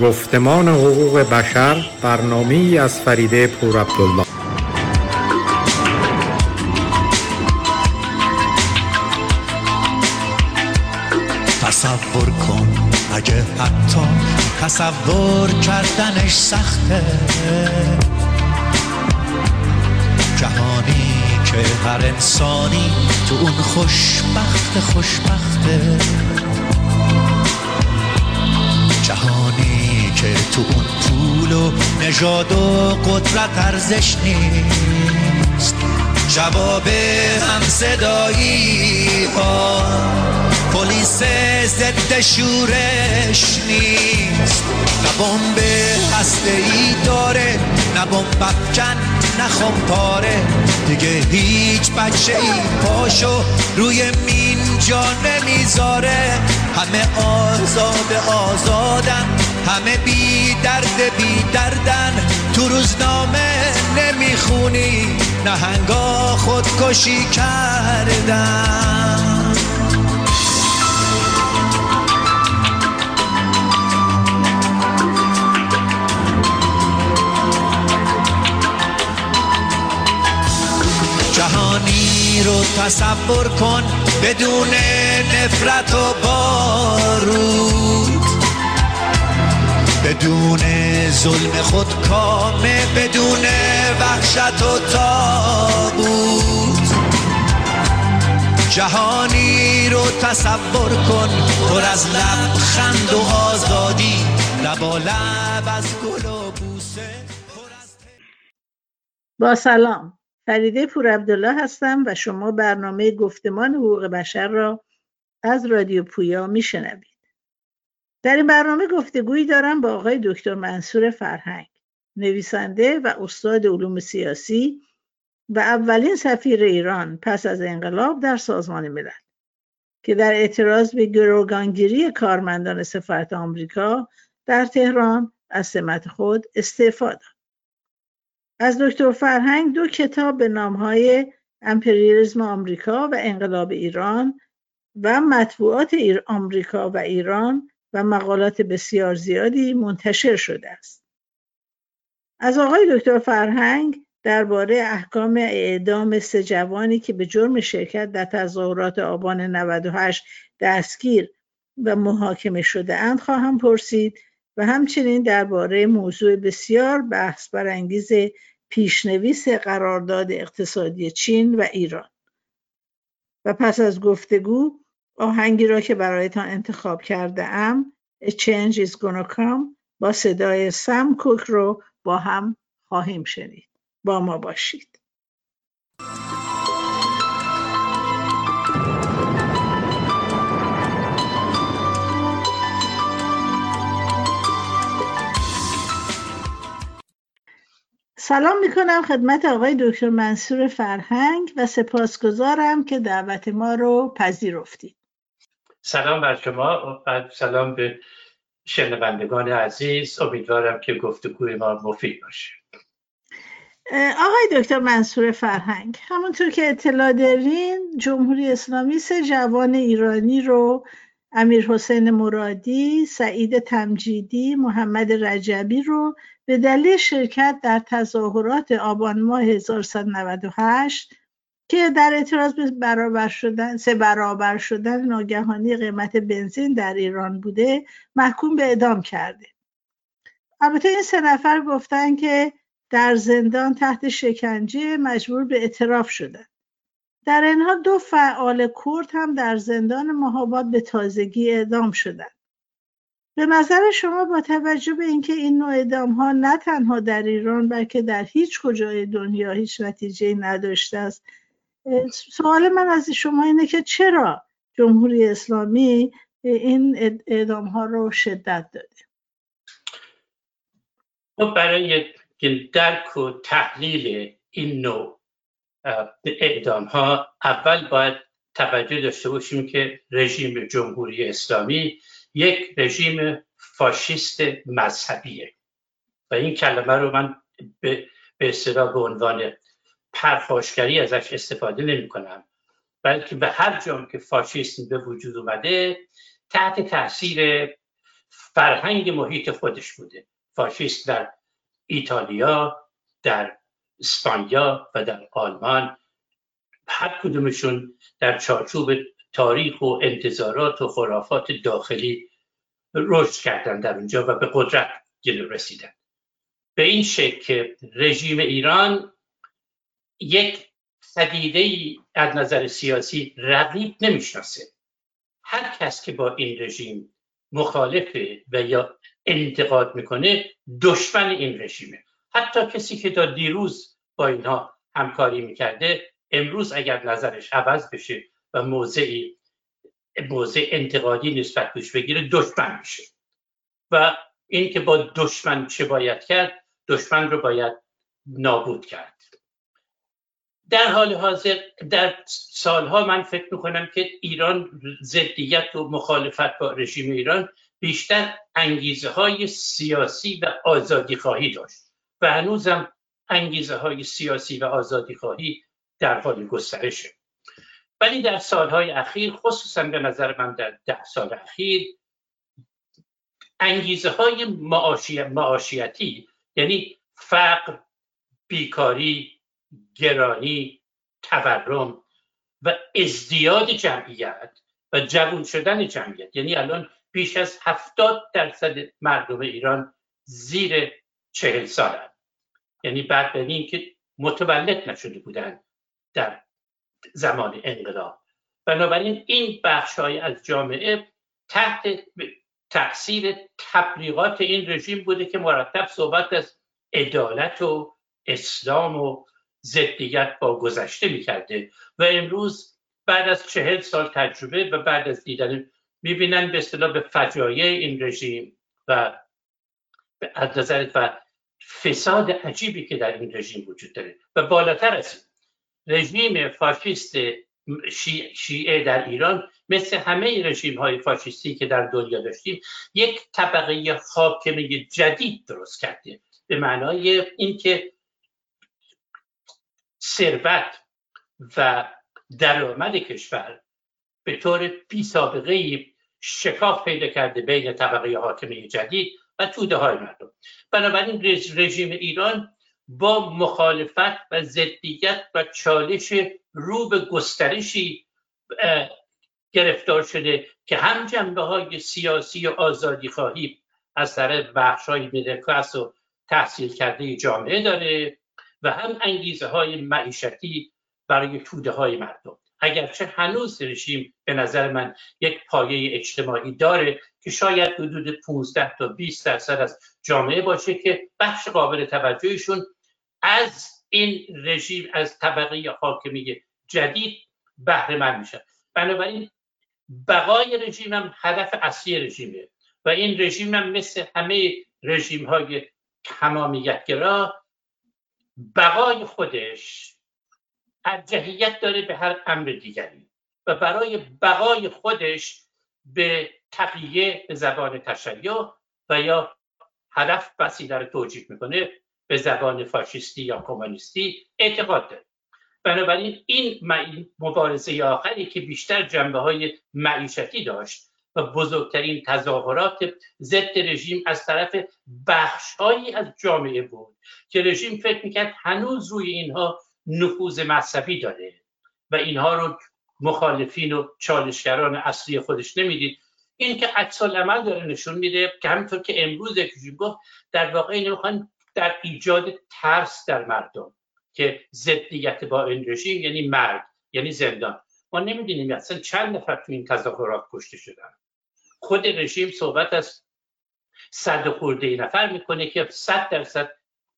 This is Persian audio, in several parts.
گفتمان حقوق بشر برنامه از فریده پور عبدالله. تصور کن اگه حتی تصور کردنش سخته. جهانی که هر انسانی تو اون خوشبخت خوشبخته. که تو اون پول و نژاد و قدرت ارزش نیست. جواب هم صدایی ها پلیس ضد شورش نیست. نه بمب هسته ای داره نه بمب افکن نه پاره دیگه هیچ بچه ای پاشو روی مین جا نمی‌ذاره. همه آزاد آزادن. همه بی درد بی دردن. تو روزنامه نمی‌خونی نهنگا خودکشی کردن. جهانی رو تصور کن بدون نفرت و بارود. بدون ظلم خود کامه بدون وحشت و تابوت. جهانی رو تصور کن پر از لبخند و آزادی. لبا لب از گل و بوسه با سلام. فریده پور عبدالله هستم و شما برنامه گفتمان حقوق بشر را از رادیو پویا میشنوید. در این برنامه گفتگویی دارم با آقای دکتر منصور فرهنگ نویسنده و استاد علوم سیاسی و اولین سفیر ایران پس از انقلاب در سازمان ملل که در اعتراض به گروگانگیری کارمندان سفارت آمریکا در تهران از سمت خود استعفا داد. از دکتر فرهنگ دو کتاب به نامهای امپریالیسم آمریکا و انقلاب ایران و مطبوعات آمریکا و ایران و مقالات بسیار زیادی منتشر شده است. از آقای دکتر فرهنگ درباره احکام اعدام سه جوانی که به جرم شرکت در تظاهرات آبان 98 دستگیر و محاکمه شده اند خواهم پرسید و همچنین درباره موضوع بسیار بحث برانگیز پیشنویس قرارداد اقتصادی چین و ایران و پس از گفتگو آهنگی را که برایتان انتخاب کرده ام A Change is Gonna Come با صدای سم کوک رو با هم خواهیم شنید. با ما باشید. سلام می‌کنم خدمت آقای دکتر منصور فرهنگ و سپاسگزارم که دعوت ما رو پذیرفتید. سلام بر شما و سلام به شنوندگان عزیز. امیدوارم که گفتگوی ما مفید باشه. آقای دکتر منصور فرهنگ همونطور که اطلاع دارین جمهوری اسلامی سه جوان ایرانی رو امیر حسین مرادی، سعید تمجیدی، محمد رجبی رو به دلیل شرکت در تظاهرات آبان ماه 1398 که در اعتراض به برابر شدن سه برابر شدن ناگهانی قیمت بنزین در ایران بوده محکوم به اعدام کرده. البته این سه نفر گفتن که در زندان تحت شکنجه مجبور به اعتراف شدن. در این حال دو فعال کرد هم در زندان مهاباد به تازگی اعدام شدند. به نظر شما با توجه به اینکه این نوع اعدام ها نه تنها در ایران بلکه در هیچ کجای دنیا هیچ نتیجه نداشته است سوال من از شما اینه که چرا جمهوری اسلامی این اعدام ها رو شدت داده؟ خب برای درک و تحلیل این نوع اعدام ها اول باید توجه داشته باشیم که رژیم جمهوری اسلامی یک رژیم فاشیست مذهبیه. و این کلمه رو من به اصطلاح به عنوان پرخاشگری ازش استفاده نمی کنم بلکه به هر جام که فاشیسم به وجود اومده تحت تاثیر فرهنگ محیط خودش بوده. فاشیست در ایتالیا در اسپانیا و در آلمان. هر کدومشون در چارچوب تاریخ و انتظارات و خرافات داخلی رشد کردن در اونجا و به قدرت جلو رسیدن. به این شکل که رژیم ایران یک سدیده ای از نظر سیاسی رقیب نمی‌شناسه. هر کس که با این رژیم مخالفه و یا انتقاد می‌کنه دشمن این رژیمه. حتی کسی که تا دیروز با اینها همکاری می‌کرده امروز اگر نظرش عوض بشه و موضعی موضع انتقادی نسبت بهش بگیره دشمن میشه. و این که با دشمن چه باید کرد دشمن رو باید نابود کرد. در حال حاضر در سالها من فکر می‌کنم که ایران ضدیت و مخالفت با رژیم ایران بیشتر انگیزه های سیاسی و آزادی خواهی داشت و هنوزم انگیزه های سیاسی و آزادی خواهی در حال گسترشه. ولی در سالهای اخیر خصوصا به نظر من در ده سال اخیر انگیزه های معاشیتی یعنی فقر بیکاری گرانی تورم و ازدیاد جمعیت و جوان شدن جمعیت. یعنی الان بیش از هفتاد درصد مردم ایران زیر چهل سال یعنی بعد که متولد نشده بودن در زمان انقلاب. بنابراین این بخش های از جامعه تحت تاثیر تبلیغات این رژیم بوده که مرتب صحبت از عدالت و اسلام و ضدیت با گذشته می‌کرده و امروز بعد از چهل سال تجربه و بعد از دیدن می‌بینن به اصطلاح به فجایع این رژیم و از و فساد عجیبی که در این رژیم وجود داره و بالاتر از رژیم فاشیست شیعه در ایران مثل همه رژیم های فاشیستی که در دنیا داشتیم یک طبقه حاکمه جدید درست کرده. به معنای اینکه ثروت و درآمد کشور به طور بی سابقه شکاف پیدا کرده بین طبقه حاکمه جدید و توده های مردم. بنابراین رژیم ایران با مخالفت و ضدیت و چالش رو به گسترشی گرفتار شده که هم جنبه های سیاسی و آزادی خواهی از طرف بخش های و تحصیل کرده جامعه داره و هم انگیزه های معیشتی برای توده های مردم. اگرچه هنوز رژیم به نظر من یک پایه اجتماعی داره که شاید حدود 15 تا 20 درصد از جامعه باشه که بخش قابل توجهشون از این رژیم از طبقه حاکمی جدید بهره من میشن بنابراین بقای رژیم هم هدف اصلی رژیمه و این رژیم هم مثل همه رژیم های گرا بقای خودش ارجحیت داره به هر امر دیگری و برای بقای خودش به تقیه به زبان تشیع و یا هدف بسی رو توجیه می‌کنه به زبان فاشیستی یا کمونیستی اعتقاد داره. بنابراین این مبارزه آخری که بیشتر جنبه های معیشتی داشت بزرگترین تظاهرات ضد رژیم از طرف بخشهایی از جامعه بود که رژیم فکر می‌کرد هنوز روی اینها نفوذ مذهبی داره و اینها رو مخالفین و چالشگران اصلی خودش نمی‌دید. این که عکس عمل داره نشون میده که همینطور که امروز یکی گفت در واقع اینو در ایجاد ترس در مردم که ضدیت با این رژیم یعنی مرگ یعنی زندان. ما نمی‌دونیم اصلا چند نفر تو این تظاهرات کشته شدن. خود رژیم صحبت از صد خورده نفر می‌کنه که صد درصد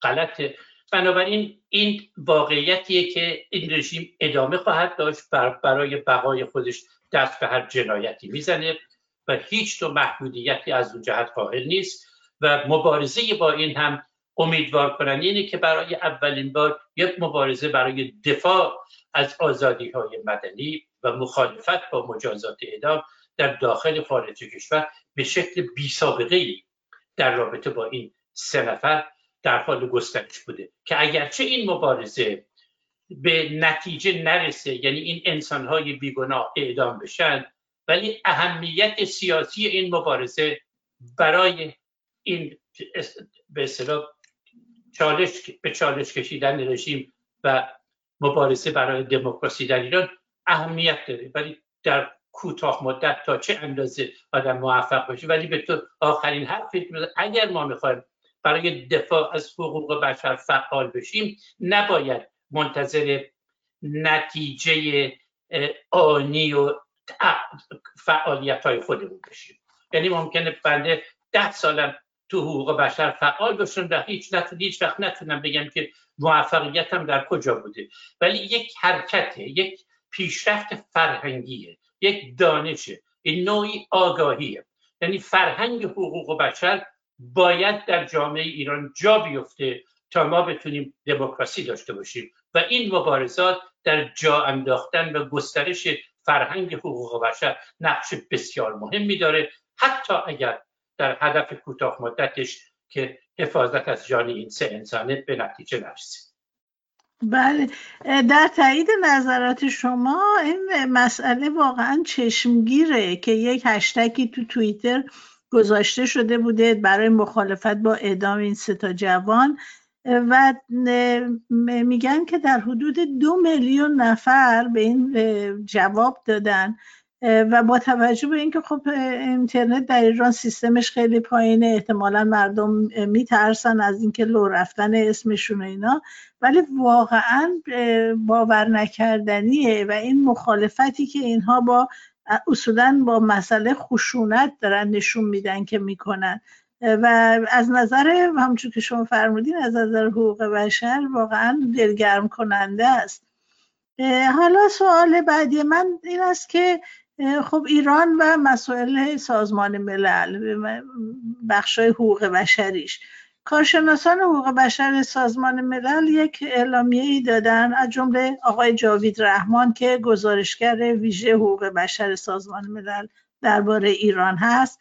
غلطه. بنابراین این واقعیتیه که این رژیم ادامه خواهد داشت برای بقای خودش دست به هر جنایتی می‌زنه و هیچ نوع محدودیتی از اون جهت قائل نیست. و مبارزه با این هم امیدوار کننده اینه که برای اولین بار یک مبارزه برای دفاع از آزادی های مدنی و مخالفت با مجازات اعدام در داخل خارج کشور به شکل بی سابقه ای در رابطه با این سه نفر در حال گسترش بوده که اگرچه این مبارزه به نتیجه نرسه یعنی این انسانهای بیگناه اعدام بشن ولی اهمیت سیاسی این مبارزه برای این به اصطلاح چالش به چالش کشیدن رژیم و مبارزه برای دموکراسی در ایران اهمیت داره. ولی در کوتاه مدت تا چه اندازه آدم موفق باشه. ولی به تو آخرین حرف اگر ما می‌خوایم برای دفاع از حقوق بشر فعال بشیم نباید منتظر نتیجه آنی و فعالیت های خودمون بشیم. یعنی ممکنه بنده ده سالم تو حقوق بشر فعال باشم و هیچ هیچ وقت نتونم بگم که موفقیتم در کجا بوده. ولی یک حرکته یک پیشرفت فرهنگیه. یک دانشه. این نوعی آگاهیه. یعنی فرهنگ حقوق بشر باید در جامعه ایران جا بیفته تا ما بتونیم دموکراسی داشته باشیم. و این مبارزات در جا انداختن و گسترش فرهنگ حقوق بشر نقش بسیار مهمی داره. حتی اگر در هدف کوتاه مدتش که حفاظت از جان این سه انسانه به نتیجه نرسه. بله. در تایید نظرات شما این مسئله واقعا چشمگیره که یک هشتکی تو توییتر گذاشته شده بوده برای مخالفت با اعدام این سه تا جوان. و میگن که در حدود دو میلیون نفر به این جواب دادن. و با توجه به اینکه خب اینترنت در ایران سیستمش خیلی پایینه احتمالا مردم میترسن از اینکه لو رفتن اسمشون و اینا ولی واقعا باور نکردنیه و این مخالفتی که اینها با اصولا با مسئله خشونت دارن نشون میدن که می‌کنن. و از نظر همچون که شما فرمودین از نظر حقوق بشر واقعا دلگرم کننده است. حالا سوال بعدی من این است که خب ایران و مسائل سازمان ملل بخشای حقوق بشریش. کارشناسان حقوق بشر سازمان ملل یک اعلامیه ای دادن از جمله آقای جاوید رحمان که گزارشگر ویژه حقوق بشر سازمان ملل درباره ایران هست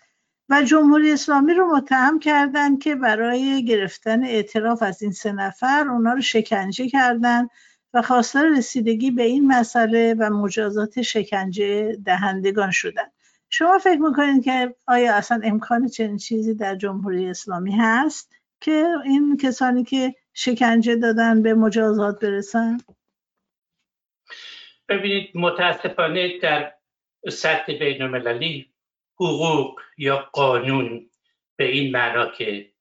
و جمهوری اسلامی رو متهم کردند که برای گرفتن اعتراف از این سه نفر اونا رو شکنجه کردند و خواستار رسیدگی به این مسئله و مجازات شکنجه دهندگان شدند شما فکر می‌کنید که آیا اصلا امکان چنین چیزی در جمهوری اسلامی هست که این کسانی که شکنجه دادن به مجازات برسن؟ ببینید متاسفانه در سطح بین المللی حقوق یا قانون به این معنا که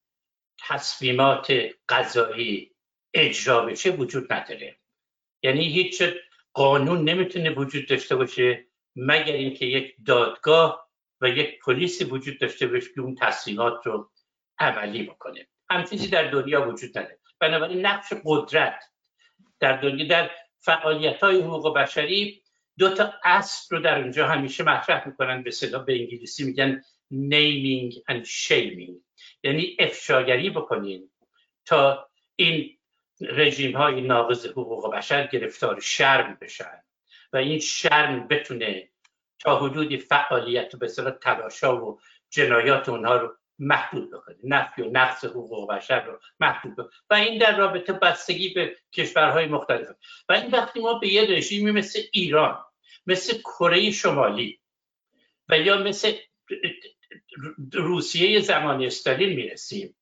تصمیمات قضایی اجرا بشه وجود نداره. یعنی هیچ قانون نمی‌تونه وجود داشته باشه مگر اینکه یک دادگاه و یک پلیسی وجود داشته باشه که اون تصمیمات رو عملی بکنه. هم چیزی در دنیا وجود نداره. بنابراین نقش قدرت در دنیا در فعالیت های حقوق بشری دو تا اصل رو در اونجا همیشه مطرح می‌کنن به صدا به انگلیسی میگن نیمینگ and shaming. یعنی افشاگری بکنین تا این رژیم های ناقض حقوق بشر گرفتار شرم بشن. و این شرم بتونه تا حدودی فعالیت و به تلاشا و جنایات اونها رو محدود بکنه. نفی و نقص حقوق بشر رو محدود بکنه. و این در رابطه بستگی به کشورهای مختلف. و این وقتی ما به یه رژیمی مثل ایران مثل کره شمالی و یا مثل روسیه زمان استالین می‌رسیم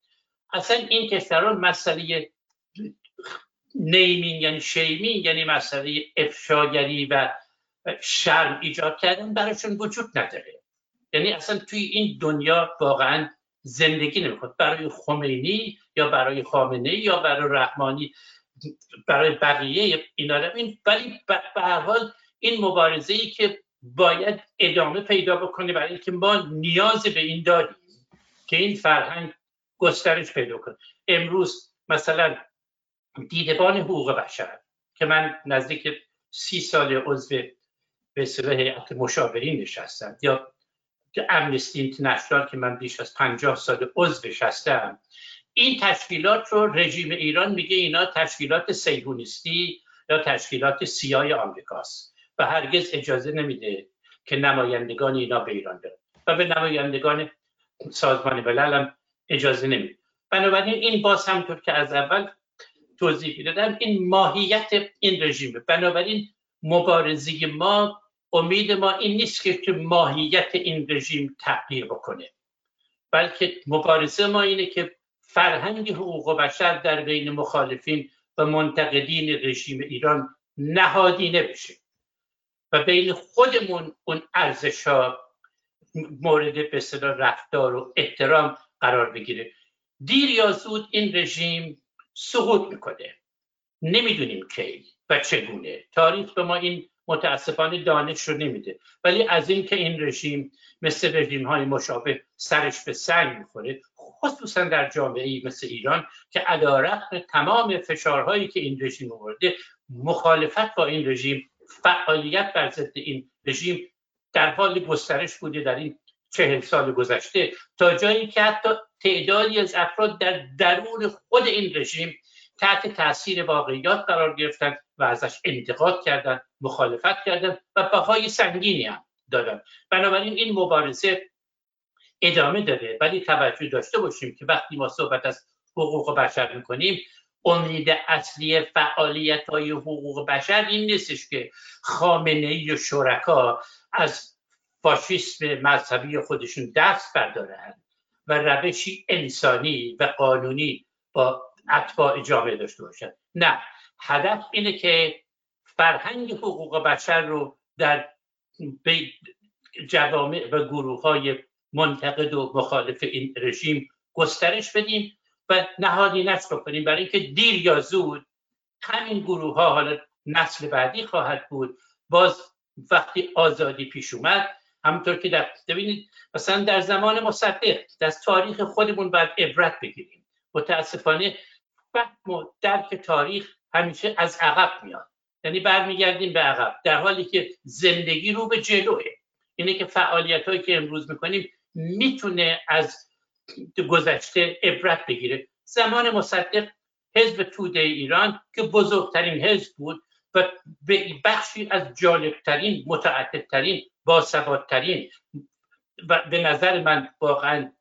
اصلا این کشورها مسئله نیمین یعنی شیمین یعنی مسئله افشاگری و شرم ایجاد کردن براشون وجود نداره. یعنی اصلا توی این دنیا واقعا زندگی نمی‌خواد برای خمینی یا برای خامنه یا برای رحمانی برای بقیه اینا این ولی به هر حال این مبارزه ای که باید ادامه پیدا بکنه برای اینکه ما نیاز به این داریم که این فرهنگ گسترش پیدا کنه. امروز مثلا دیدبان حقوق بشر که من نزدیک سی سال عضو به هیئت مشاورین نشستم یا امنستی اینترنشنال که من بیش از پنجاه سال عضوش هستم این تشکیلات رو رژیم ایران میگه اینا تشکیلات سیهونیستی یا تشکیلات سیای آمریکاست و هرگز اجازه نمیده که نمایندگان اینا به ایران برن. و به نمایندگان سازمان ملل هم اجازه نمیده. بنابراین این باز همطور که از اول توضیح دادم این ماهیت این رژیم. بنابراین مبارزه ما امید ما این نیست که ماهیت این رژیم تغییر بکنه. بلکه مبارزه ما اینه که فرهنگ حقوق بشر در بین مخالفین و منتقدین رژیم ایران نهادینه بشه. و بین خودمون اون ارزش ها مورد به رفتار و احترام قرار بگیره. دیر یا زود این رژیم سقوط می‌کنه. نمی‌دونیم کی و چگونه. تاریخ به ما این متاسفانه دانش رو نمیده. ولی از اینکه این رژیم مثل رژیم های مشابه سرش به سنگ می‌خوره خصوصا در جامعه ای مثل ایران که علیرغم تمام فشارهایی که این رژیم آورده مخالفت با این رژیم فعالیت بر ضد این رژیم در حال گسترش بوده در این چهل سال گذشته. تا جایی که حتی تعدادی از افراد در درون خود این رژیم تحت تاثیر واقعیات قرار گرفتن و ازش انتقاد کردن مخالفت کردن و بهای سنگینی هم دادن. بنابراین این مبارزه ادامه داده ولی توجه داشته باشیم که وقتی ما صحبت از حقوق بشر می‌کنیم امید اصلی فعالیت های حقوق بشر این نیستش که خامنه ای و شرکا از فاشیسم مذهبی خودشون دست بردارن. و روشی انسانی و قانونی با اتباع جامعه داشته باشن نه هدف اینه که فرهنگ حقوق بشر رو در جوامع و گروه های منتقد و مخالف این رژیم گسترش بدیم و نهادینش بکنیم. برای اینکه دیر یا زود همین گروه ها حالا نسل بعدی خواهد بود. باز وقتی آزادی پیش اومد همونطور که در ببینید مثلا در زمان مصدق در تاریخ خودمون باید عبرت بگیریم. متاسفانه فهم و درک تاریخ همیشه از عقب میاد. یعنی برمیگردیم به عقب در حالی که زندگی رو به جلوه. اینه که فعالیت هایی که امروز می‌کنیم می‌تونه از گذشته عبرت بگیره. زمان مصدق حزب توده ایران که بزرگترین حزب بود و بخشی از جالبترین متعددترین باسوادترین و به نظر من واقعا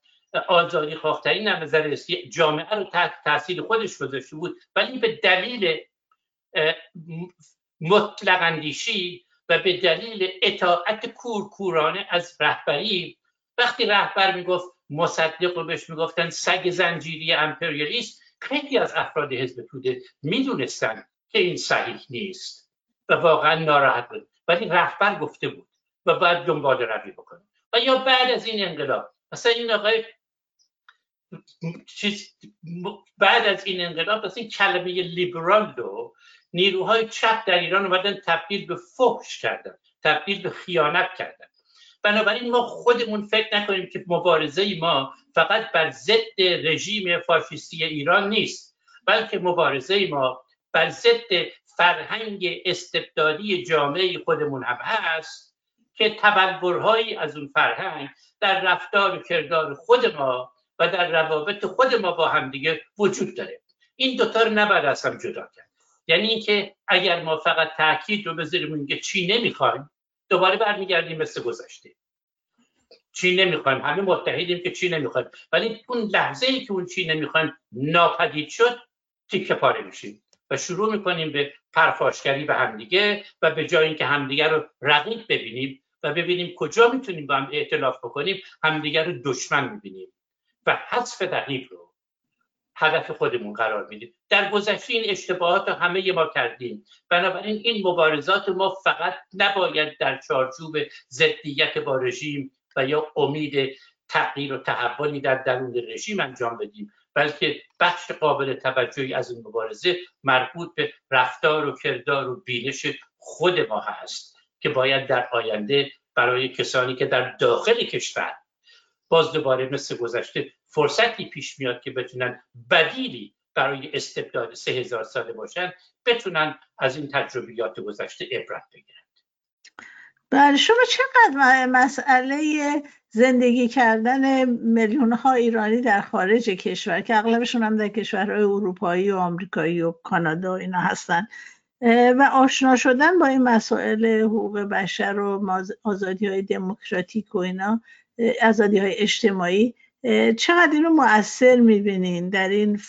آزادی خواهترین نظر جامعه رو تحت تاثیر خودش گذاشته بود. ولی به دلیل مطلق اندیشی و به دلیل اطاعت کورکورانه از رهبری وقتی رهبر می‌گفت مصدق رو بهش می‌گفتن سگ زنجیری امپریالیست خیلی از افراد حزب توده می‌دونستن که این صحیح نیست و واقعا ناراحت بود. ولی رهبر گفته بود و باید دنبال روی بکنه. و یا بعد از این انقلاب. مثلا این آقای چیز بعد از این انقلاب مثلا این کلمه لیبرال رو نیروهای چپ در ایران اومدن تبدیل به فحش کردن تبدیل به خیانت کردن. بنابراین ما خودمون فکر نکنیم که مبارزه ما فقط بر ضد رژیم فاشیستی ایران نیست بلکه مبارزه ما بر ضد فرهنگ استبدادی جامعه خودمون هم هست. که تبلورهایی از اون فرهنگ در رفتار و کردار خود ما و در روابط خود ما با همدیگه وجود داره. این دوتا رو نباید از هم جدا کرد. یعنی اینکه اگر ما فقط تاکید رو بذاریم که چی نمی‌خوایم دوباره برمیگردیم مثل گذشته. چی نمی‌خوایم؟ همه متحدیم که چی نمی‌خوایم. ولی اون لحظه ای که اون چی نمی‌خوایم ناپدید شد تیکه پاره میشیم و شروع می‌کنیم به پرفاشگری به همدیگه و به جای اینکه همدیگه رو رقیب ببینیم و ببینیم کجا می‌تونیم با هم اعتلاف بکنیم همدیگه رو دشمن می‌بینیم. و حذف رقیب رو هدف خودمون قرار میدیم. در گذشته این اشتباهات رو همه ما کردیم. بنابراین این مبارزات ما فقط نباید در چارچوب ضدیت با رژیم و یا امید تغییر و تحولی در درون رژیم انجام بدیم بلکه بخش قابل توجهی از این مبارزه مربوط به رفتار و کردار و بینش خود ما هست. که باید در آینده برای کسانی که در داخل کشور باز دوباره مثل گذشته فرصتی پیش میاد که بتونن بدیلی برای استبداد سه هزار ساله باشن بتونن از این تجربیات گذشته عبرت بگیرن بله شما چقدر مسئله زندگی کردن میلیون ها ایرانی در خارج کشور که اغلبشون هم در کشورهای اروپایی و آمریکایی و کانادا و اینا هستن و آشنا شدن با این مسائل حقوق بشر و آزادی های دموکراتیک و اینا آزادی های اجتماعی چقدر اینو مؤثر می‌بینین در این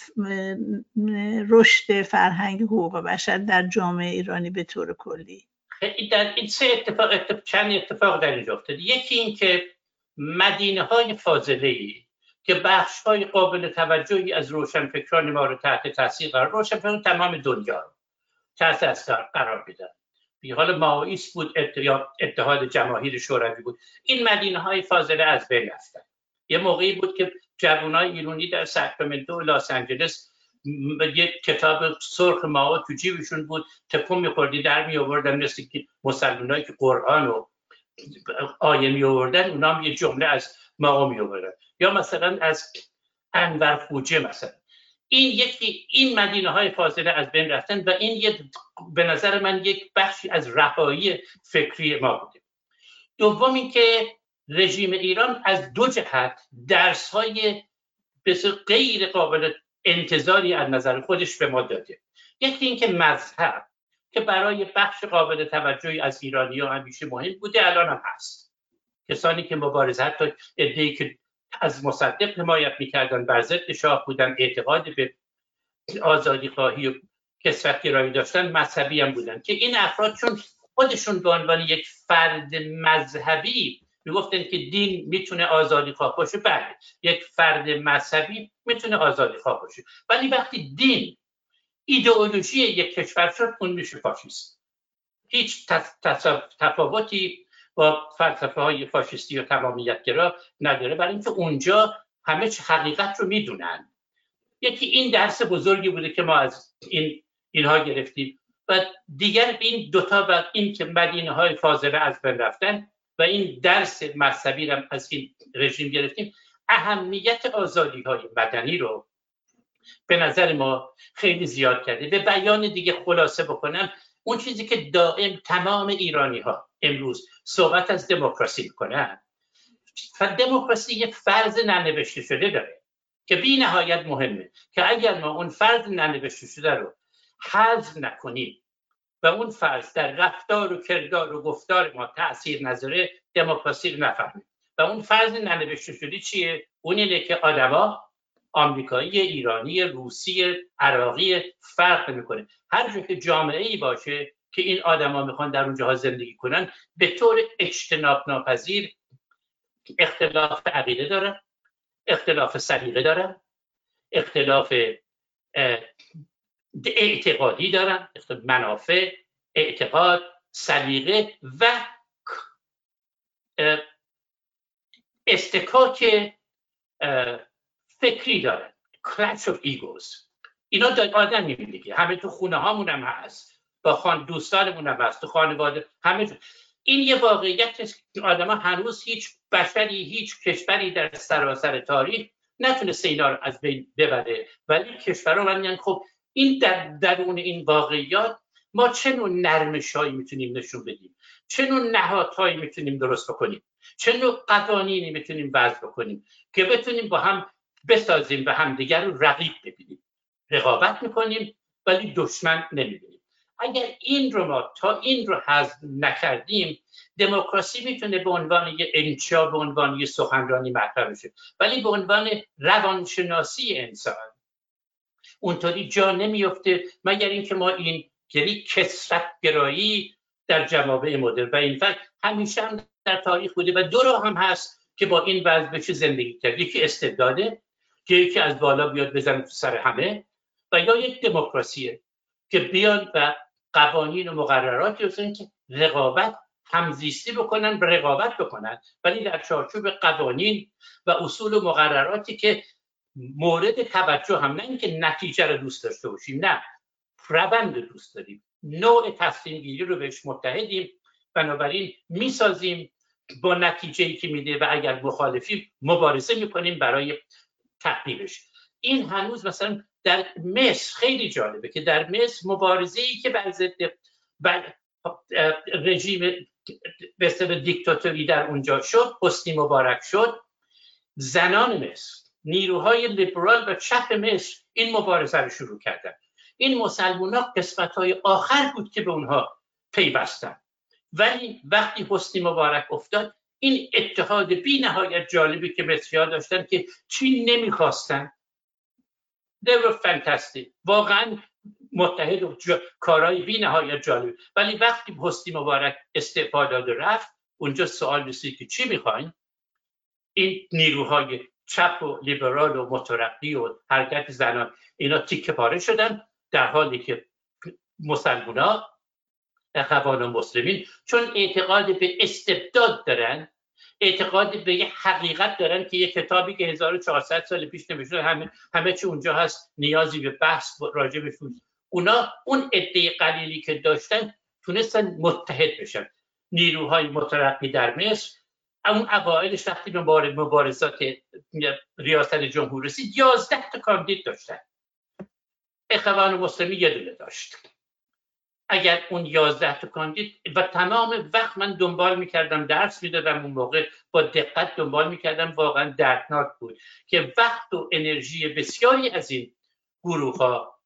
رشد فرهنگ حقوق بشر در جامعه ایرانی به طور کلی؟ در این سه اتفاق, اتفاق چند اتفاق در اینجا افتاد یکی این که مدینه های فاضله ای که بخش های قابل توجهی از روشنفکران ما رو تحت تاثیر قرار روشنفکران تمام دنیا رو تحت تاثیر قرار بی حال ماویس بود اتحاد جماهیر شوروی بود. این مدینه های فاضله از بین رفتن. یه موقعی بود که جوانای ایرانی در ساکرامنتو و لاس آنجلس یک کتاب سرخ ماو تو جیبشون بود تکون میخوردی در می آوردن مثل که مسلمانایی که قرآن و آیه می آوردن اونا هم یه جمله از ماو می آوردن یا مثلا از انور خوجه مثلا. این یکی این مدینه های فاضله از بین رفتن و این یه به نظر من یک بخشی از رهایی فکری ما بوده. دوم اینکه رژیم ایران از دو جهت درس های غیر قابل انتظاری از نظر خودش به ما داده. یکی اینکه مذهب که برای بخش قابل توجهی از ایرانی ها همیشه مهم بوده الان هم هست. کسانی که مبارزه حتی ادهی که از مصدق حمایت می‌کردن بر ضد شاه بودن اعتقاد به آزادی خواهی و کسرت گرایی داشتن مذهبی هم بودن که این افراد چون خودشون به عنوان یک فرد مذهبی می‌گفتن که دین می‌تونه آزادی خواه باشه بله یک فرد مذهبی می‌تونه آزادی خواه باشه. ولی وقتی دین ایدئولوژی یک کشور شد اون میشه فاشیست. هیچ تفاوتی با فلسفه های فاشیستی و تمامیتگرا نداره. برای اینکه اونجا همه حقیقت رو می‌دونن. یکی این درس بزرگی بوده که ما از این اینها گرفتیم و دیگر این دوتا و این که مدینه های فاضله از بین رفتن و این درس مذهبی رو از این رژیم گرفتیم اهمیت آزادی های مدنی رو به نظر ما خیلی زیاد کرده. به بیان دیگه خلاصه بکنم اون چیزی که دائم تمام ایرانی ها امروز صحبت از دموکراسی می‌کنن. و دموکراسی یه فرض ننوشته شده داره که بی نهایت مهمه که اگر ما اون فرض ننوشته شده رو حذف نکنیم و اون فرض در رفتار و کردار و گفتار ما تاثیر نذاره دموکراسی رو نفهمیم. و اون فرض ننوشته شده چیه؟ اون اینه که آدما آمریکایی ایرانی روسی عراقی فرق می‌کنه هر که جامعه ای باشه که این آدما می‌خوان در اونجاها زندگی کنن به طور اجتناب ناپذیر اختلاف عقیده دارن اختلاف سلیقه دارن اختلاف اعتقادی دارن منافع اعتقاد سلیقه و استکاک فکری دارن. کلچ of ایگوز اینا آدم می‌بینه همه تو خونه هامون هم هست. با خان دوستانمون هم هست تو خانواده همه این یه واقعیت است که آدم هنوز هیچ بشری هیچ کشوری در سراسر تاریخ نتونه اینا رو از بین ببره. ولی کشورها میگن خب این در درون این واقعیات ما چه نوع نرمشهایی می‌تونیم نشون بدیم؟ چه نوع نهادهایی می‌تونیم درست بکنیم؟ چه نوع قوانینی می‌تونیم وضع بکنیم که بتونیم با هم بسازیم و همدیگر رو رقیب ببینیم؟ رقابت می‌کنیم ولی دشمن نمی‌بینیم. اگر این رو ما تا این رو حذف نکردیم دموکراسی می‌تونه به عنوان یه انشا به عنوان یه سخنرانی مطرح بشه. ولی به عنوان روانشناسی انسان اونطوری جا نمیفته مگر اینکه ما این یعنی کسرت گرایی در جوابع مدر و این فکر همیشه هم در تاریخ بوده و دو هم هست که با این وضع بشه زندگی کرد. یکی استبداده که یکی از بالا بیاد بزن سر همه و یا یک دموکراسیه که بیان و قوانین و مقرراتی بزنن که رقابت همزیستی بکنن به رقابت بکنن. ولی در چارچوب قوانین و اصول و مقرراتی که مورد توجه هم نه اینکه نتیجه رو دوست داشته باشیم نه. روند دوست داریم. نوع تصمیم گیری رو بهش متحدیم. بنابراین می‌سازیم با نتیجه ای که میده و اگر مخالفیم مبارزه می‌کنیم برای تحقیقش این هنوز مثلا در مصر خیلی جالبه که در مصر مبارزه ای که بر ضد رژیم به دیکتاتوری در اونجا شد حسنی مبارک شد زنان مصر نیروهای لیبرال و چپ مصر این مبارزه رو شروع کردن. این مسلمان ها قسمت های آخر بود که به اونها پیوستن. ولی وقتی حسنی مبارک افتاد این اتحاد بی نهایت جالبی که مصری داشتن که چین نمی‌خواستن they were واقعا متحد و کارهای بی نهایت جالب. ولی وقتی حسنی مبارک استعفا داد رفت اونجا سوال رسید که چی می‌خواین؟ این نیروهای چپ و لیبرال و مترقی و حرکت زنان اینا تیکه پاره شدن در حالی که مسلمونا اخوان و مسلمین چون اعتقاد به استبداد دارن اعتقاد به یه حقیقت دارن که یه کتابی که 1400 سال پیش نوشته همه همه چی اونجا هست نیازی به بحث راجع به اونا اون عده قلیلی که داشتن تونستن متحد بشن. نیروهای مترقی در مصر اون اوائلش وقتی مبارزات ریاست جمهور رسید یازده تا کاندید داشتن. اخوان مسلمی یه دونه داشت. اگر اون یازده تا کاندید و تمام وقت من دنبال می‌کردم درس می‌دادم اون موقع با دقت دنبال می‌کردم واقعا دردناک بود که وقت و انرژی بسیاری از این گروه ها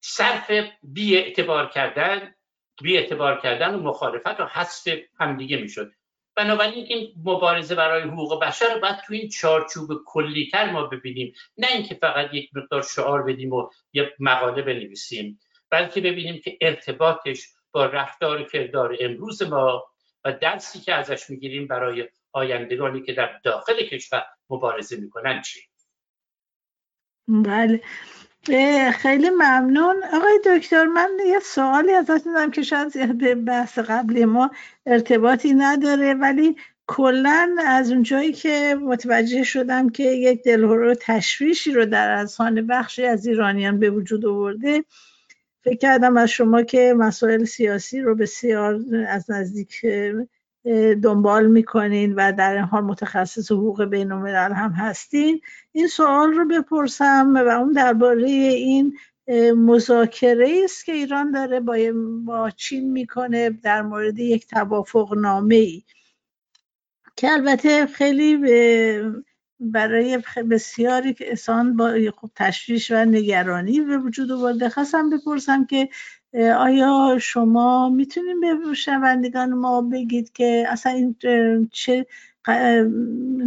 صرف بی اعتبار کردن بی اعتبار کردن و مخالفت و حذف همدیگه می‌شد. بنابراین این مبارزه برای حقوق بشر رو باید تو این چارچوب کلیتر ما ببینیم. نه اینکه فقط یک مقدار شعار بدیم و یک مقاله بنویسیم. بلکه ببینیم که ارتباطش با رفتار کردار امروز ما و درسی که ازش می‌گیریم برای آیندگانی که در داخل کشور مبارزه می‌کنن چی؟ بله. خیلی ممنون. آقای دکتر من یه سوالی ازتون دارم که شاید به بحث قبلی ما ارتباطی نداره ولی کلا از اونجایی که متوجه شدم که یک دلهورو تشویشی رو در اذهان بخشی از ایرانیان به وجود آورده فکر کردم از شما که مسائل سیاسی رو بسیار از نزدیک دنبال می‌کنین و در این حال متخصص حقوق بین هم هستین. این سوال رو بپرسم و اون درباره این مذاکره است که ایران داره با, با چین می‌کنه در مورد یک توافق نامه ای که البته خیلی برای بسیاری که انسان با خب تشویش و نگرانی به وجود آورده. خواستم بپرسم که آیا شما می‌تونیم به شنوندگان ما بگید که اصلا این چه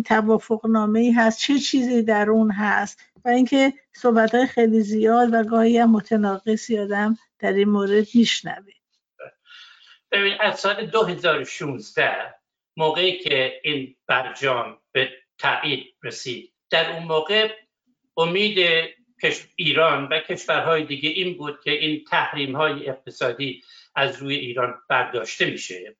توافق نامه ای هست چه چیزی در اون هست؟ و اینکه صحبت های خیلی زیاد و گاهی هم متناقصی آدم در این مورد میشنوه. ببین از سال 2016 موقعی که این برجام به تایید رسید. در اون موقع امید ایران و کشورهای دیگه این بود که این تحریم های اقتصادی از روی ایران برداشته میشه.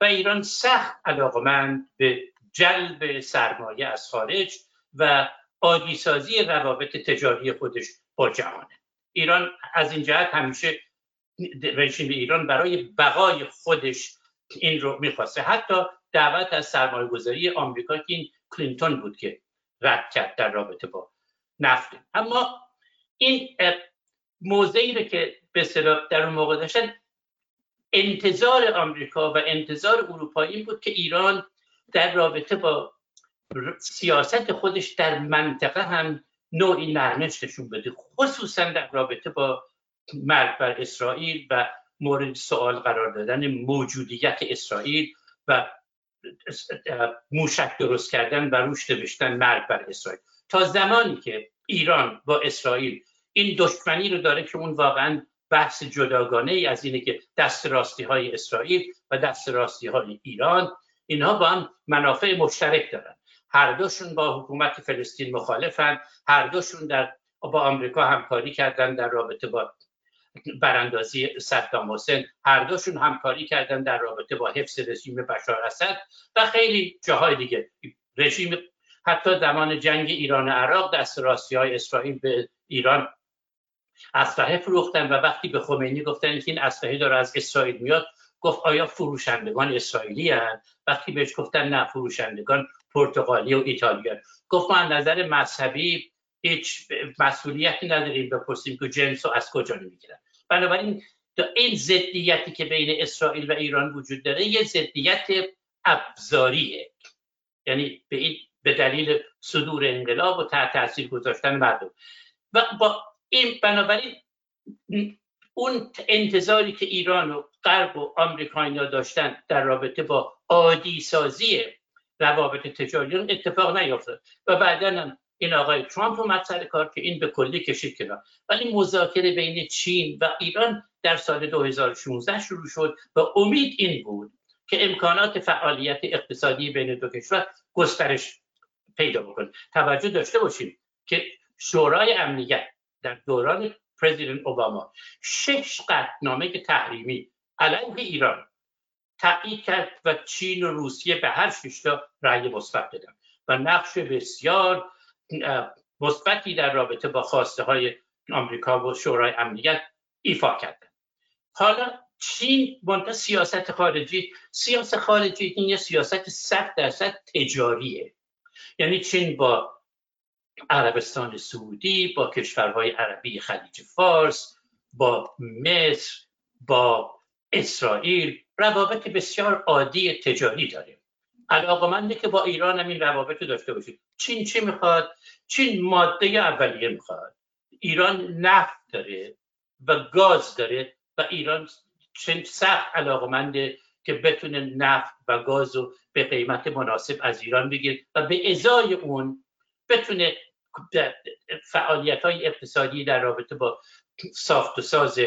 و ایران سخت علاقمند به جلب سرمایه از خارج و عادیسازی روابط تجاری خودش با جهانه. ایران از این جهت همیشه رژیم ایران برای بقای خودش این رو می‌خواسته. حتی دعوت از سرمایه گذاری آمریکا که این کلینتون بود که رد کرد در رابطه با نفت. اما این موضعی رو که به در اون موقع داشتن انتظار آمریکا و انتظار اروپایی بود که ایران در رابطه با سیاست خودش در منطقه هم نوعی نرمش نشون بده خصوصا در رابطه با مرگ بر اسرائیل و مورد سوال قرار دادن موجودیت اسرائیل و موشک درست کردن و روش نوشتن مرگ بر اسرائیل. تا زمانی که ایران با اسرائیل این دشمنی رو داره که اون واقعا بحث جداگانه ای از اینه که دست راستی های اسرائیل و دست راستی های ایران اینها با هم منافع مشترک دارن. هر دوشون با حکومت فلسطین مخالفن هر دوشون در با آمریکا همکاری کردن در رابطه با براندازی صدام حسین هر دوشون همکاری کردن در رابطه با حفظ رژیم بشار اسد و خیلی جاهای دیگه. رژیم حتی زمان جنگ ایران عراق دست راستی های اسرائیل به ایران اسلحه فروختن و وقتی به خمینی گفتن که این اسلحه داره از اسرائیل میاد گفت آیا فروشندگان اسرائیلی هست وقتی بهش گفتن نه فروشندگان پرتغالی و ایتالیا. گفت ما نظر مذهبی هیچ مسئولیتی نداریم بپرسیم که جنس رو از کجا نمی‌گیرن بنابراین این ضدیتی که بین اسرائیل و ایران وجود داره یه ضدیت ابزاریه. یعنی به, این به دلیل صدور انقلاب و تحت تاثیر گذاشتن مردم. و با این بنابراین اون انتظاری که ایران و غرب و آمریکایی‌ها داشتن در رابطه با عادی سازی روابط تجاری اتفاق نیفتاد و بعدا این آقای ترامپ اومد سر کار که این به کلی کشید کنار. ولی مذاکره بین چین و ایران در سال 2016 شروع شد و امید این بود که امکانات فعالیت اقتصادی بین دو کشور گسترش پیدا بکنه. توجه داشته باشیم که شورای امنیت در دوران پرزیدنت اوباما شش قطعنامه تحریمی علیه ایران تایید کرد و چین و روسیه به هر ششتا رأی مثبت دادن و نقش بسیار مثبتی در رابطه با خواسته های آمریکا و شورای امنیت ایفا کردن حالا چین منتها سیاست خارجی؟ سیاست خارجی این یه سیاست صد درصد تجاریه. یعنی چین با عربستان سعودی با کشورهای عربی خلیج فارس با مصر با اسرائیل روابط بسیار عادی تجاری داره علاقمنده که با ایران هم این روابط داشته باشید چین چی می‌خواد؟ چین ماده اولیه می‌خواد. ایران نفت داره و گاز داره و ایران چین سخت علاقمنده که بتونه نفت و گاز رو به قیمت مناسب از ایران بگیر و به ازای اون بتونه فعالیت های اقتصادی در رابطه با ساخت و ساز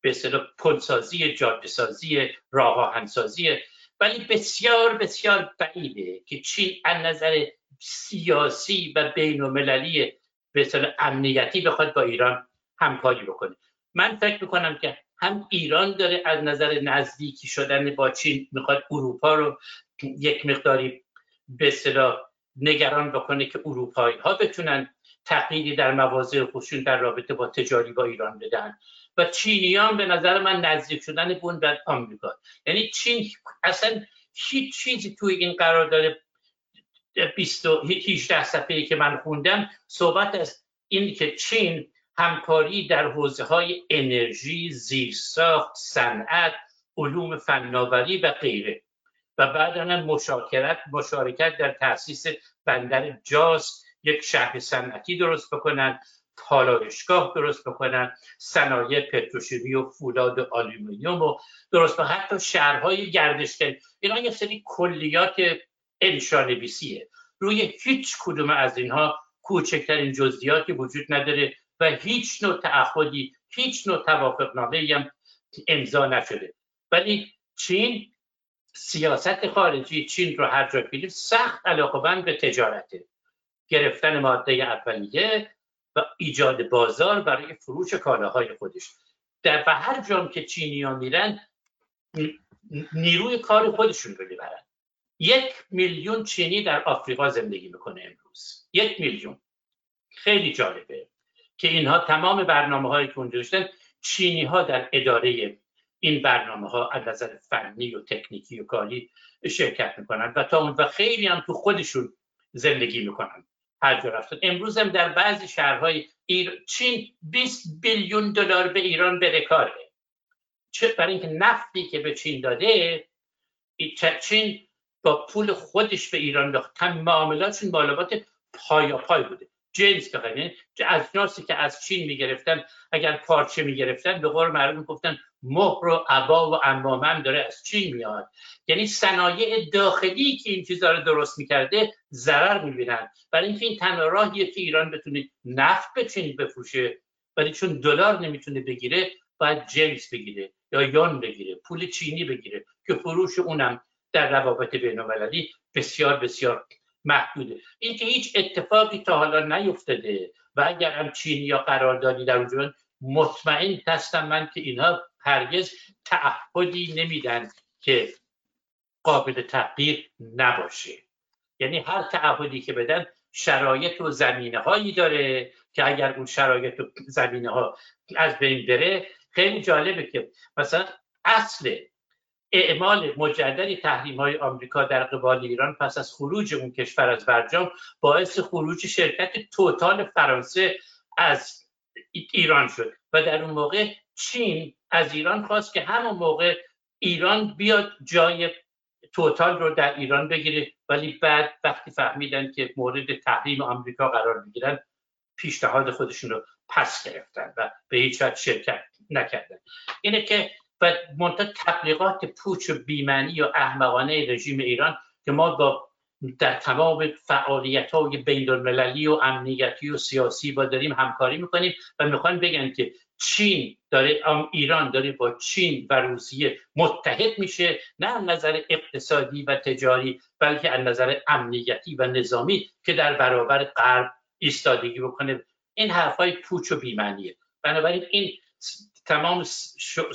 به اصطلاح پلسازی جاده سازی راه آهنسازی ولی بسیار بسیار بعیده که چین از نظر سیاسی و بین المللی به امنیتی بخواد با ایران همکاری بکنه. من فکر می‌کنم که هم ایران داره از نظر نزدیکی شدن با چین می‌خواد اروپا رو یک مقداری به نگران بکنه که اروپایی ها بتونن تقییدی در مواضع خودشون در رابطه با تجاری با ایران بدن. و چینیان به نظر من نزدیک شدن بون به آمریکا. یعنی چین اصلا هیچ چیزی توی این قرار داره 20 18 صفحه که من خوندم صحبت از این که چین همکاری در حوزه های انرژی، زیرساخت، صنعت، علوم فناوری و غیره. و بعد مشارکت مشارکت در تاسیس بندر جاس یک شهر صنعتی درست بکنن پالایشگاه درست بکنن صنایع پتروشیمی و فولاد و آلومینیوم و درست بکنن. حتی شهرهای گردشگری. اینا یه سری کلیات انشانویسیه روی هیچ کدوم از اینها کوچکترین جزئیاتی وجود نداره و هیچ نوع تعهدی هیچ نوع توافقنامه هم امضا نشده. ولی چین سیاست خارجی چین رو هر جا سخت علاقمند به تجارته. گرفتن ماده اولیه و ایجاد بازار برای فروش کالاهای خودش. در و هر جام که چینی ها میرن نیروی کار خودشون رو می‌برن. یک میلیون چینی در آفریقا زندگی می‌کنه امروز. یک میلیون. خیلی جالبه که اینها تمام برنامه هایی که اونجا داشتن چینی ها در اداره این برنامه ها از نظر فنی و تکنیکی و کاری شرکت می‌کنن و تا اون و خیلی هم تو خودشون زندگی می‌کنن. هر جا رفتن. امروز هم در بعضی شهرهای ایر... چین 20 بیلیون دلار به ایران کاره چه برای اینکه نفتی که به چین داده چین با پول خودش به ایران داخت معاملاتشون بالابات پایا پای بوده. جنس بخوایم یعنی اجناسی که از چین می‌گرفتن اگر پارچه می‌گرفتن به قول معروف می‌گفتن مهر و عبا و امامم داره از چین میاد. یعنی صنایع داخلی که این چیزها رو درست می‌کرده ضرر می‌بینن. برای اینکه این تنها راهیه که ایران بتونه نفت به بفروشه ولی چون دلار نمی‌تونه بگیره باید جنس بگیره یا یان بگیره پول چینی بگیره که فروش اونم در روابط بین بسیار بسیار محدوده. این که هیچ اتفاقی تا حالا نیفتاده و اگر هم چینی یا قراردادی در وجود مطمئن هستم من که اینها هرگز تعهدی نمیدن که قابل تغییر نباشه. یعنی هر تعهدی که بدن شرایط و زمینه هایی داره که اگر اون شرایط و زمینه ها از بین بره خیلی جالبه که مثلا اصل اعمال مجددی تحریم های آمریکا در قبال ایران پس از خروج اون کشور از برجام باعث خروج شرکت توتال فرانسه از ایران شد و در اون موقع چین از ایران خواست که همون موقع ایران بیاد جای توتال رو در ایران بگیره. ولی بعد وقتی فهمیدن که مورد تحریم آمریکا قرار می‌گیرن پیشنهاد خودشون رو پس گرفتن و به هیچ وجه شرکت نکردن. اینه که و منتها تبلیغات پوچ و بیمنی و احمقانه رژیم ایران که ما با در تمام فعالیت های بین و امنیتی و سیاسی با داریم همکاری می‌کنیم و می‌خوایم بگن که چین داره ایران داره با چین و روسیه متحد میشه نه از نظر اقتصادی و تجاری بلکه از نظر امنیتی و نظامی که در برابر غرب ایستادگی بکنه. این حرفای پوچ و بیمنیه بنابراین این تمام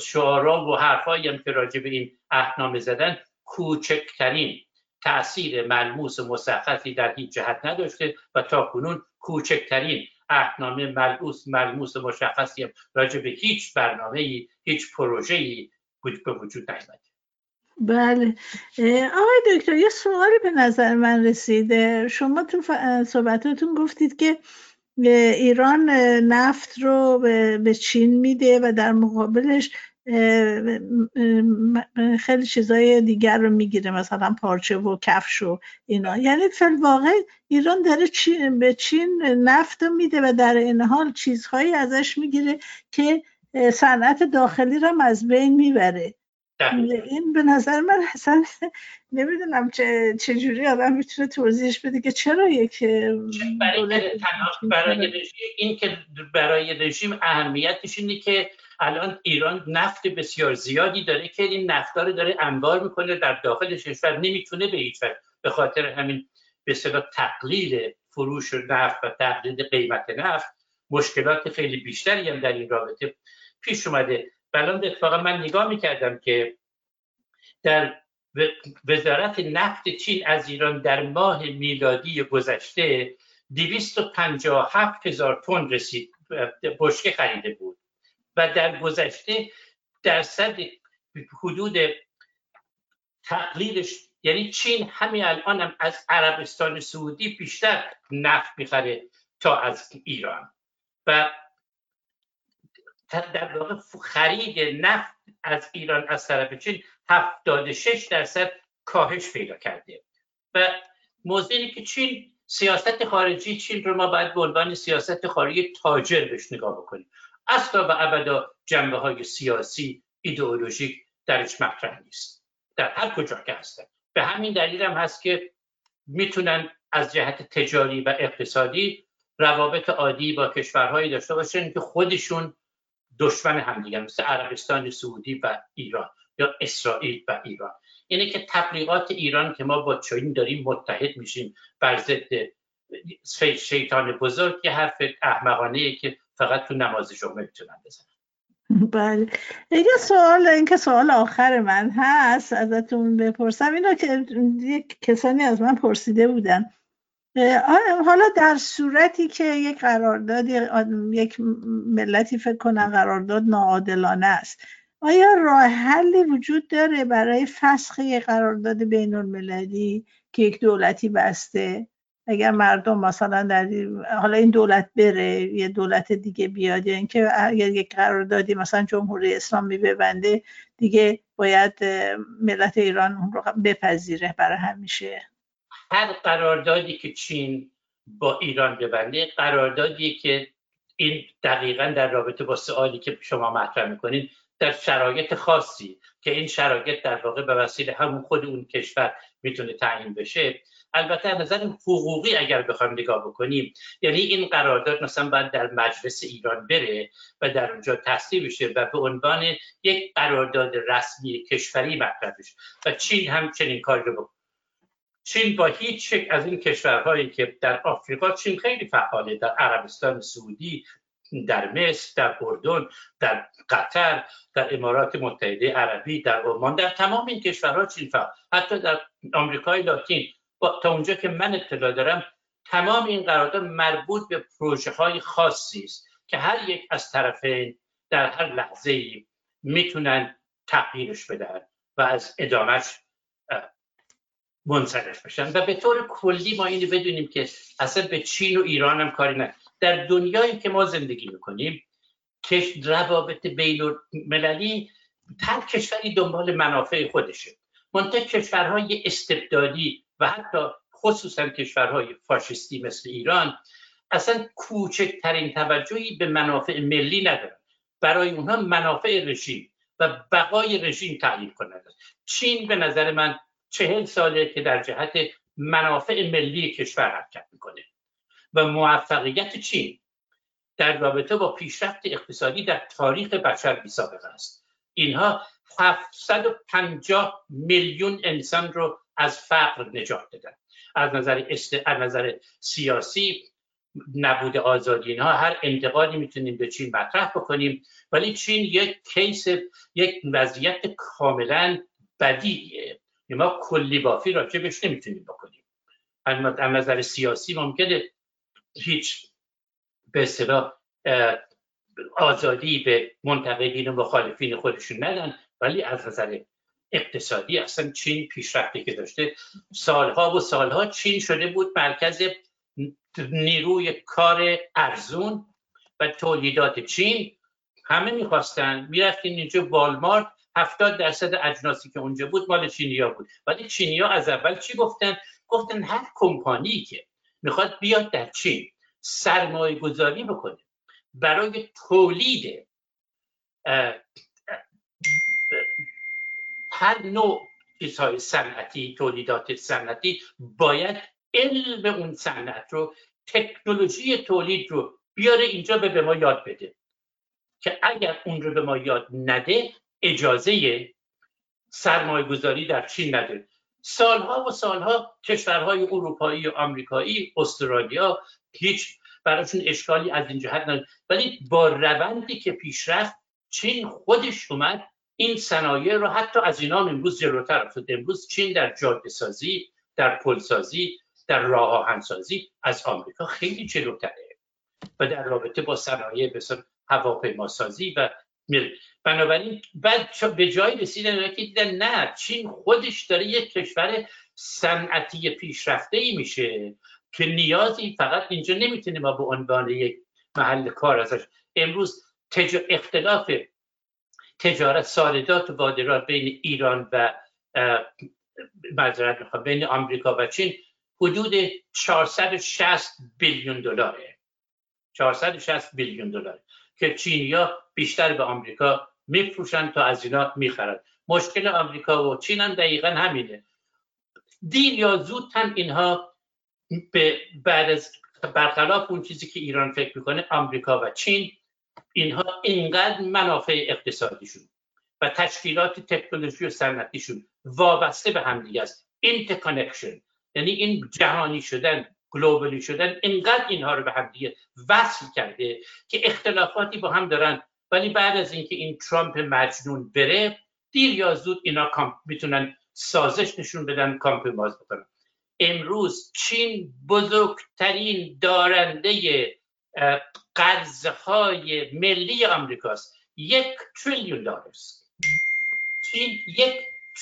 شعارا و حرفایی هم که راجع به این احنامه زدن کوچکترین تاثیر ملموس و مشخصی در هیچ جهت نداشته و تا کنون کوچکترین اهنامه ملموس ملموس مشخصی راجع به هیچ برنامه هیچ پروژه ای به وجود نیامده. بله. آقای دکتر یه سوالی به نظر من رسیده. شما تو صحبتاتون گفتید که ایران نفت رو به چین میده و در مقابلش خیلی چیزای دیگر رو می‌گیره مثلا پارچه و کفش و اینا. یعنی فل واقع ایران داره چین به چین نفت میده و در این حال چیزهایی ازش می‌گیره که صنعت داخلی رو از بین می‌بره. این به نظر من اصلا نمی‌دونم چه چجوری آدم می‌تونه توضیحش بده که چرا یک برای, برای رژیم این که برای رژیم اهمیتش اینه که الان ایران نفت بسیار زیادی داره که این نفتا رو داره انبار می‌کنه در داخل کشور. نمی‌تونه به هیچ به خاطر همین به صدا تقلیل فروش نفت و تقلیل قیمت نفت مشکلات خیلی بیشتری هم در این رابطه پیش اومده. بلان اتفاقا من نگاه می‌کردم که در وزارت نفت چین از ایران در ماه میلادی گذشته 257 هزار تن رسید بشکه خریده بود. و در گذشته درصد حدود تقلیلش یعنی چین همین الان هم از عربستان سعودی بیشتر نفت می‌خره تا از ایران. و در واقع خرید نفت از ایران از طرف چین 76 درصد کاهش پیدا کرده. و موضوعی که چین سیاست خارجی چین رو ما باید به عنوان سیاست خارجی تاجر بهش نگاه بکنیم. اصلا و ابدا جنبه های سیاسی ایدئولوژیک درش مطرح نیست. در هر کجا که هستن. به همین دلیل هم هست که می‌تونن از جهت تجاری و اقتصادی روابط عادی با کشورهایی داشته باشن که خودشون دشمن همدیگه مثل عربستان سعودی و ایران یا اسرائیل و ایران. یعنی که تبلیغات ایران که ما با چین داریم متحد میشیم بر ضد شیطان بزرگ یه حرف احمقانه که فقط تو نماز جمعه می‌تونن بزنن بله. یه سوال این که سوال آخر من هست ازتون بپرسم. اینا که یک کسانی از من پرسیده بودن. حالا در صورتی که یک قرارداد یک ملتی فکر کنن قرارداد ناعادلانه است آیا راه حلی وجود داره برای فسخ یک قرارداد بین المللی که یک دولتی بسته؟ اگر مردم مثلا در حالا این دولت بره یه دولت دیگه بیاد یا اینکه اگر یک قراردادی مثلا جمهوری اسلامی ببنده دیگه باید ملت ایران اون رو بپذیره برای همیشه. هر قراردادی که چین با ایران ببنده قراردادی که این دقیقا در رابطه با سوالی که شما مطرح می‌کنین در شرایط خاصی که این شرایط در واقع به وسیله همون خود اون کشور می‌تونه تعیین بشه. البته نظر حقوقی اگر بخوایم نگاه بکنیم یعنی این قرارداد مثلا باید در مجلس ایران بره و در اونجا تصویب بشه و به عنوان یک قرارداد رسمی کشوری مطرح بشه. و چین هم چنین کاری رو بکنه چین با هیچ شک از این کشورهایی که در آفریقا چین خیلی فعاله در عربستان سعودی در مصر در اردن در قطر در امارات متحده عربی در عمان در تمام این کشورها چین فعال. حتی در آمریکای لاتین تا اونجا که من اطلاع دارم تمام این قرارداد مربوط به پروژه های خاصی است که هر یک از طرفین در هر لحظه ای می‌تونن تغییرش بدن و از ادامش منصرف بشن. و به طور کلی ما اینو بدونیم که اصلا به چین و ایران هم کاری نه. در دنیایی که ما زندگی می‌کنیم که روابط بین المللی هر کشوری دنبال منافع خودشه. منتها کشورهای استبدادی و حتی خصوصا کشورهای فاشisتی مثل ایران اصلا کوچکترین توجهی به منافع ملی ندارن. برای اونها منافع رژیم و بقای رژیم تعیین کنند چین به نظر من چهل ساله که در جهت منافع ملی کشور حرکت می‌کنه. و موفقیت چین در رابطه با پیشرفت اقتصادی در تاریخ بشر بی سابقه است. اینها 750 میلیون انسان رو از فقر نجات دادن. از نظر, است... از نظر سیاسی نبود آزادی. اینها هر انتقادی می‌تونیم به چین مطرح بکنیم. ولی چین یک کیس یک وضعیت کاملا بدیه ما کلی بافی راجبش نمی‌تونیم بکنیم. از نظر سیاسی ممکنه هیچ به اصطلاح آزادی به منتقدین و مخالفین خودشون ندن. ولی از نظر اقتصادی اصلا چین پیشرفتی که داشته. سالها و سالها چین شده بود مرکز نیروی کار ارزون و تولیدات چین. همه می‌خواستن. می‌رفتین اینجا والمارت. هفتاد درصد اجناسی که اونجا بود مال چینیا بود. ولی چینیا از اول چی گفتن؟ گفتن هر کمپانی که می‌خواد بیاد در چین سرمایه گذاری بکنه. برای تولید هر نوع چیزهای صنعتی تولیدات صنعتی باید علم اون صنعت رو تکنولوژی تولید رو بیاره اینجا به, به ما یاد بده. که اگر اون رو به ما یاد نده اجازه سرمایه گذاری در چین نده. سالها و سالها کشورهای اروپایی و آمریکایی استرالیا هیچ براشون اشکالی از این جهت نداره. ولی با روندی که پیشرفت چین خودش اومد این صنایع رو حتی از اینا امروز جلوتر افتاد امروز چین در جاده سازی در پل سازی در راه آهنسازی از آمریکا خیلی جلوتره. و در رابطه با صنایع مثل هواپیما سازی و بنابراین بعد به جای رسیدن که دیدن نه چین خودش داره یک کشور صنعتی پیشرفته ای میشه که نیازی فقط اینجا نمی‌تونیم ما به عنوان یک محل کار ازش امروز تج... اختلاف تجارت صادرات و واردات بین ایران و معذرت بین آمریکا و چین حدود 460 بیلیون دلاره. 460 بیلیون دلار که چینیا بیشتر به آمریکا میفروشن تا از اینا می‌خرن. مشکل آمریکا و چین هم دقیقا همینه. دیر یا زود هم اینها به بعد از برخلاف اون چیزی که ایران فکر می‌کنه آمریکا و چین اینها اینقدر منافع اقتصادیشون و تشکیلات تکنولوژی و صنعتیشون وابسته به همدیگه است. interconnection یعنی این جهانی شدن global ی شدن اینقدر اینها رو به همدیگه وصل کرده که اختلافاتی با هم دارن. ولی بعد از اینکه این ترامپ مجنون بره دیر یا زود اینا می‌تونن سازش نشون بدن compromise بکنن. امروز چین بزرگترین دارنده قرضهای ملی آمریکاست. یک تریلیون دلار چین یک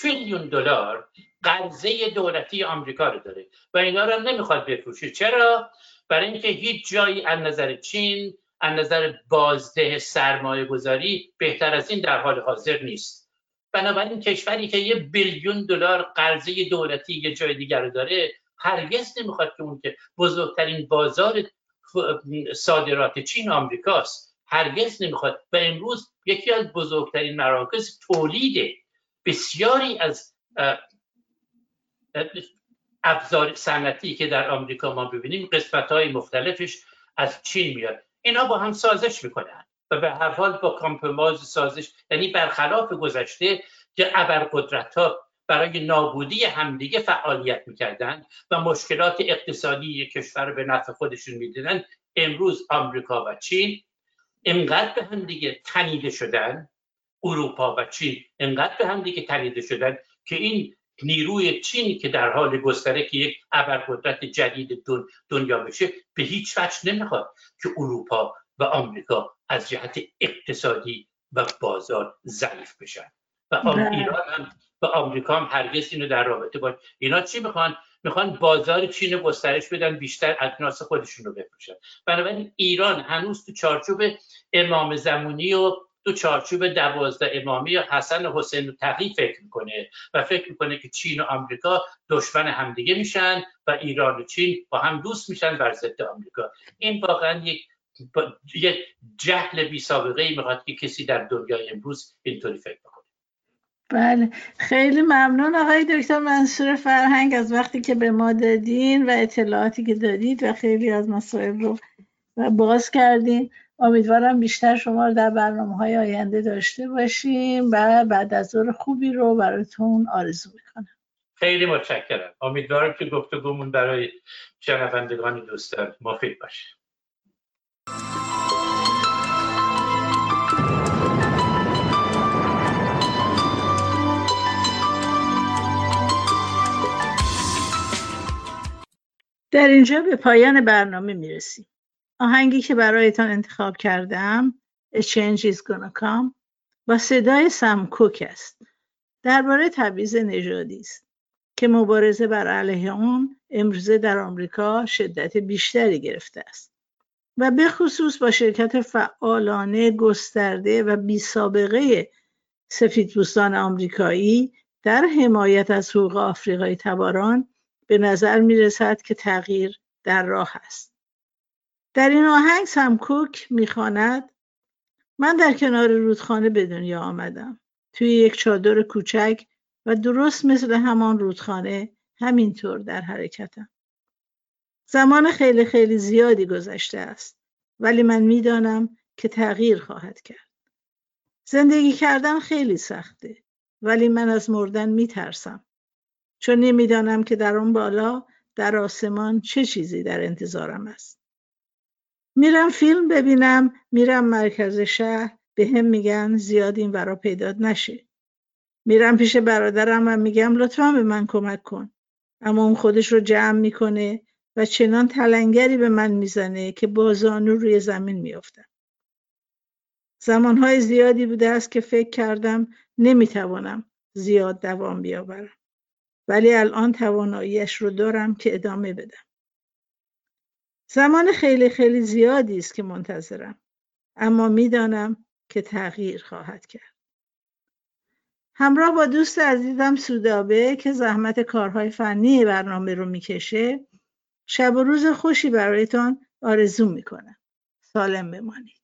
تریلیون دلار قرضه دولتی آمریکا رو داره و اینا رو نمی‌خواد بفروشه. چرا؟ برای اینکه هیچ جایی از نظر چین از نظر بازده سرمایه گذاری بهتر از این در حال حاضر نیست. بنابراین کشوری که یه بیلیون دلار قرضه دولتی یه جای دیگر رو داره هرگز نمی‌خواد که اون که بزرگترین بازار صادرات چین آمریکاست. هرگز نمی‌خواد. و امروز یکی از بزرگترین مراکز تولید بسیاری از ابزار صنعتی که در آمریکا ما ببینیم قسمت های مختلفش از چین میاد. اینا با هم سازش می‌کنن و به هر حال با کامپرماز سازش یعنی برخلاف گذشته که ابرقدرت ها برای نابودی همدیگه فعالیت می‌کردن و مشکلات اقتصادی کشور به نفع خودشون می‌دیدن امروز آمریکا و چین انقدر به همدیگه تنیده شدن. اروپا و چین انقدر به همدیگه تنیده شدن که این نیروی چینی که در حال گستره که یک ابرقدرت جدید دنیا بشه به هیچ وجه نمی‌خواد که اروپا و آمریکا از جهت اقتصادی و بازار ضعیف بشن. و بله. ایران هم و آمریکا هم هرگز اینو در رابطه با اینا چی می‌خوان؟ می‌خوان بازار چین رو گسترش بدن بیشتر اجناس خودشون رو بفروشن. بنابراین ایران هنوز تو چارچوب امام زمانی و تو چارچوب دوازده امامی حسن و حسین و تقی فکر می‌کنه و فکر می‌کنه که چین و آمریکا دشمن همدیگه میشن و ایران و چین با هم دوست میشن بر ضد آمریکا. این واقعا یک یک جهل بی سابقه ای می‌خواد که کسی در دنیای امروز اینطوری فکر کنه بله. خیلی ممنون آقای دکتر منصور فرهنگ از وقتی که به ما دادین و اطلاعاتی که دادید و خیلی از مسائل رو باز کردین. امیدوارم بیشتر شما رو در برنامه های آینده داشته باشیم و بعد از ظهر خوبی رو براتون آرزو می‌کنم. خیلی متشکرم. امیدوارم که گفتگومون برای شنوندگان دوستان مفید باشه. در اینجا به پایان برنامه می‌رسیم. آهنگی که برایتان انتخاب کردم A Change is Gonna Come با صدای سمکوک است. درباره تبعیض نژادی است که مبارزه بر علیه اون امروزه در آمریکا شدت بیشتری گرفته است. و به خصوص با شرکت فعالانه گسترده و بی سابقه سفیدپوستان آمریکایی در حمایت از حقوق آفریقای تباران به نظر می رسد که تغییر در راه است. در این آهنگ سمکوک می‌خواند من در کنار رودخانه به دنیا آمدم. توی یک چادر کوچک و درست مثل همان رودخانه همینطور در حرکتم. زمان خیلی خیلی زیادی گذشته است ولی من می‌دانم که تغییر خواهد کرد. زندگی کردن خیلی سخته ولی من از مردن میترسم. چون نمی‌دانم که در آن بالا در آسمان چه چیزی در انتظارم است. میرم فیلم ببینم میرم مرکز شهر به هم میگن زیاد این ورا پیدات نشه. میرم پیش برادرم و میگم لطفا به من کمک کن. اما اون خودش رو جمع می‌کنه و چنان تلنگری به من می‌زنه که با زانو روی زمین میافتم. زمانهای زیادی بوده است که فکر کردم نمی‌توانم زیاد دوام بیاورم. ولی الان تواناییش رو دارم که ادامه بدم. زمان خیلی خیلی زیادی است که منتظرم اما می‌دانم که تغییر خواهد کرد. همراه با دوست عزیزم سودابه که زحمت کارهای فنی برنامه رو می‌کشه شب و روز خوشی برایتان آرزو می‌کنم. سالم بمانید.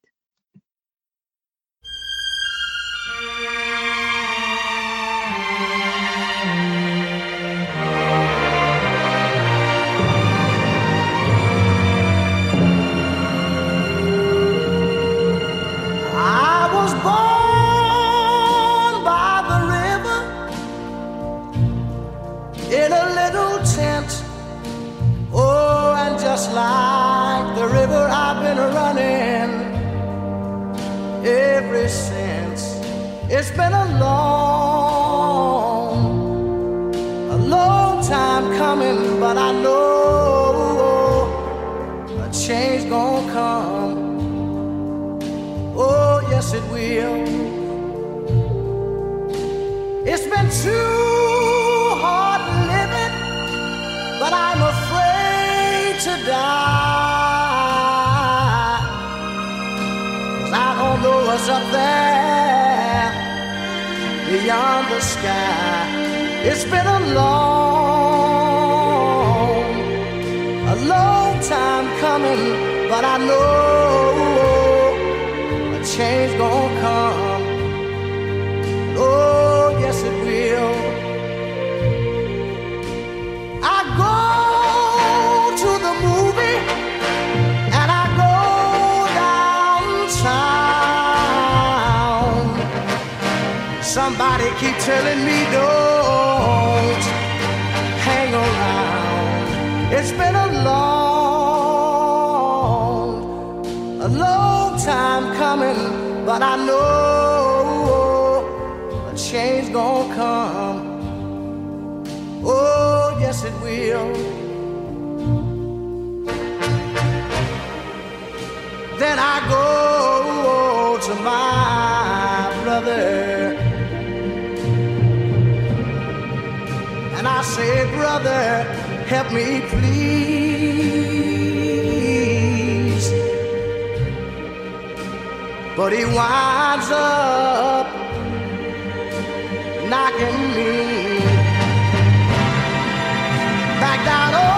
It's been a long, a long time coming, but I know a change gonna come. Oh, yes, it will. Then I go to my brother and I say, Brother, help me please. But he winds up knocking me back down oh,